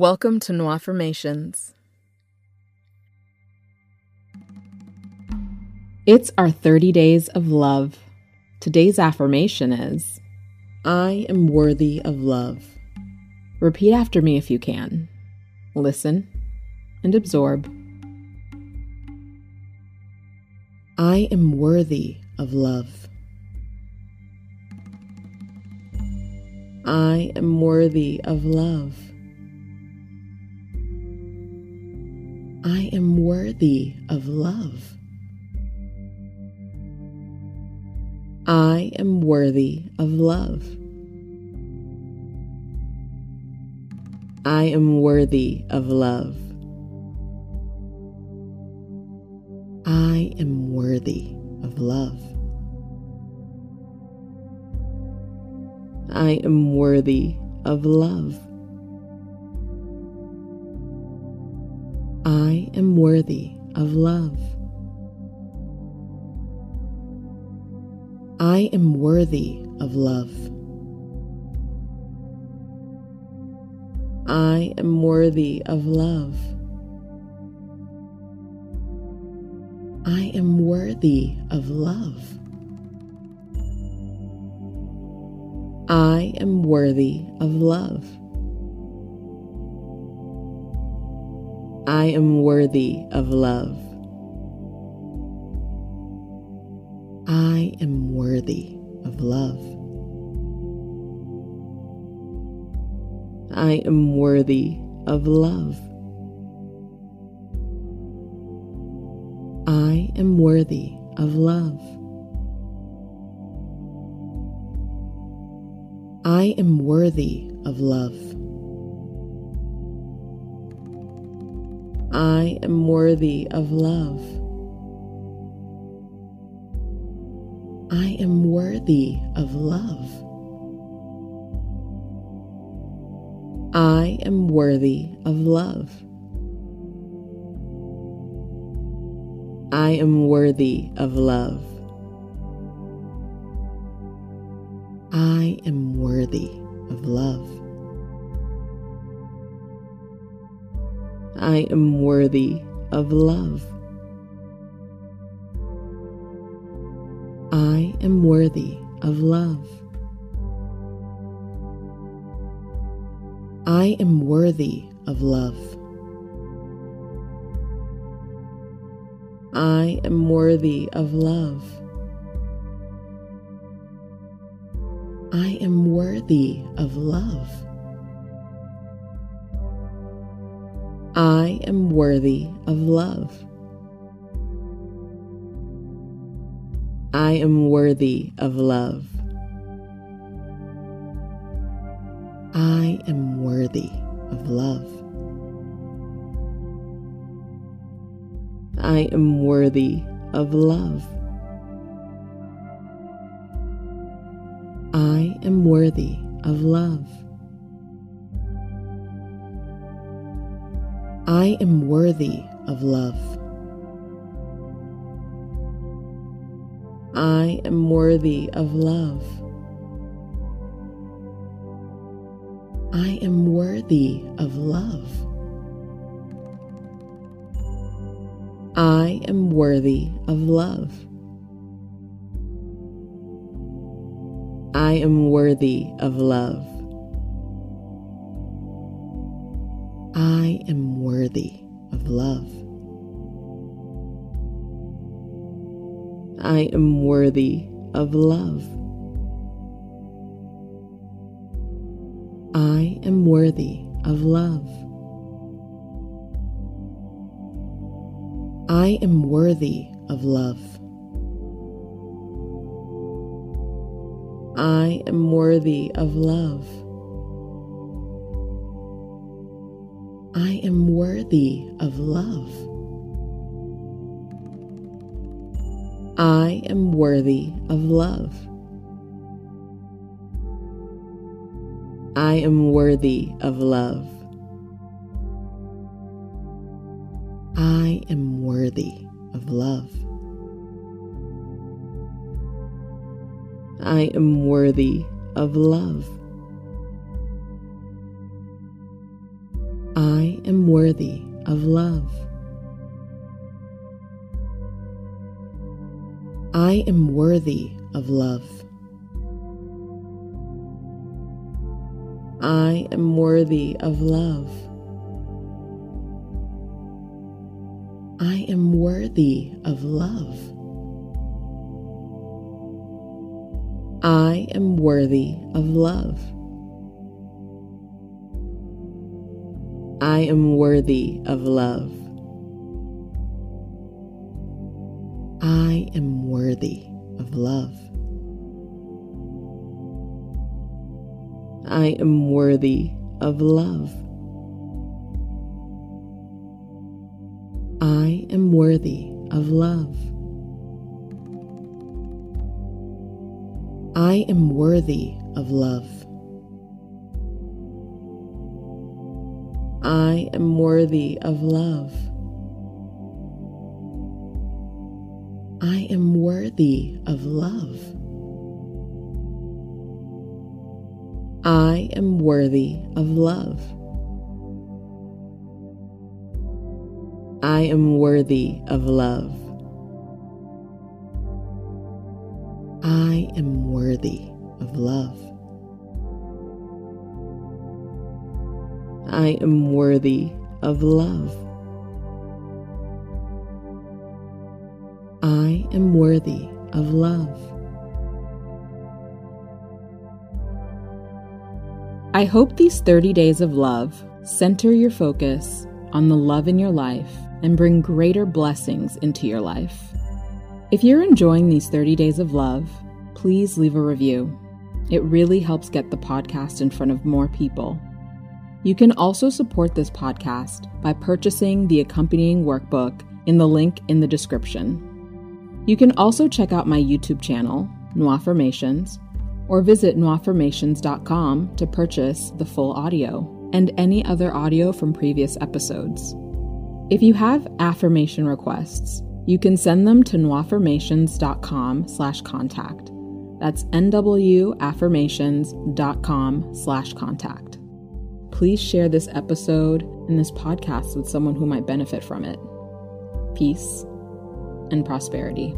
Welcome to No Affirmations. It's our 30 days of love. Today's affirmation is I am worthy of love. Repeat after me if you can. Listen and absorb. I am worthy of love. I am worthy of love. I am worthy of love. I am worthy of love. I am worthy of love. I am worthy of love. I am worthy of love. I am worthy of love. I am worthy of love. I am worthy of love. I am worthy of love. I am worthy of love. I am worthy of love. I am worthy of love. I am worthy of love. I am worthy of love. I am worthy of love. I am worthy of love. I am worthy of love. I am worthy of love. I am worthy of love. I am worthy of love. I am worthy of love. I am worthy of love. I am worthy of love. I am worthy of love. I am worthy of love. I am worthy of love. I am worthy of love. I am worthy of love. I am worthy of love. I am worthy of love. I am worthy of love. I am worthy of love. I am worthy of love. I am worthy of love. I am worthy of love. I am worthy of love. I am worthy of love. I am worthy of love. I am worthy of love. I am worthy of love. I am worthy of love. I am worthy of love. I am worthy of love. I am worthy of love. I am worthy of love. I am worthy of love. I am worthy of love. I am worthy of love. I am worthy of love. I am worthy of love. I am worthy of love. I am worthy of love. I am worthy of love. I am worthy of love. I am worthy of love. I am worthy of love. I am worthy of love. I am worthy of love. I am worthy of love. I am worthy of love. I am worthy of love. I am worthy of love. I hope these 30 days of love center your focus on the love in your life and bring greater blessings into your life. If you're enjoying these 30 days of love, please leave a review. It really helps get the podcast in front of more people. You can also support this podcast by purchasing the accompanying workbook in the link in the description. You can also check out my YouTube channel, Noirformations, or visit nwaffirmations.com to purchase the full audio and any other audio from previous episodes. If you have affirmation requests, you can send them to nwaffirmations.com slash contact. That's nwaffirmations.com slash contact. Please share this episode and this podcast with someone who might benefit from it. Peace and prosperity.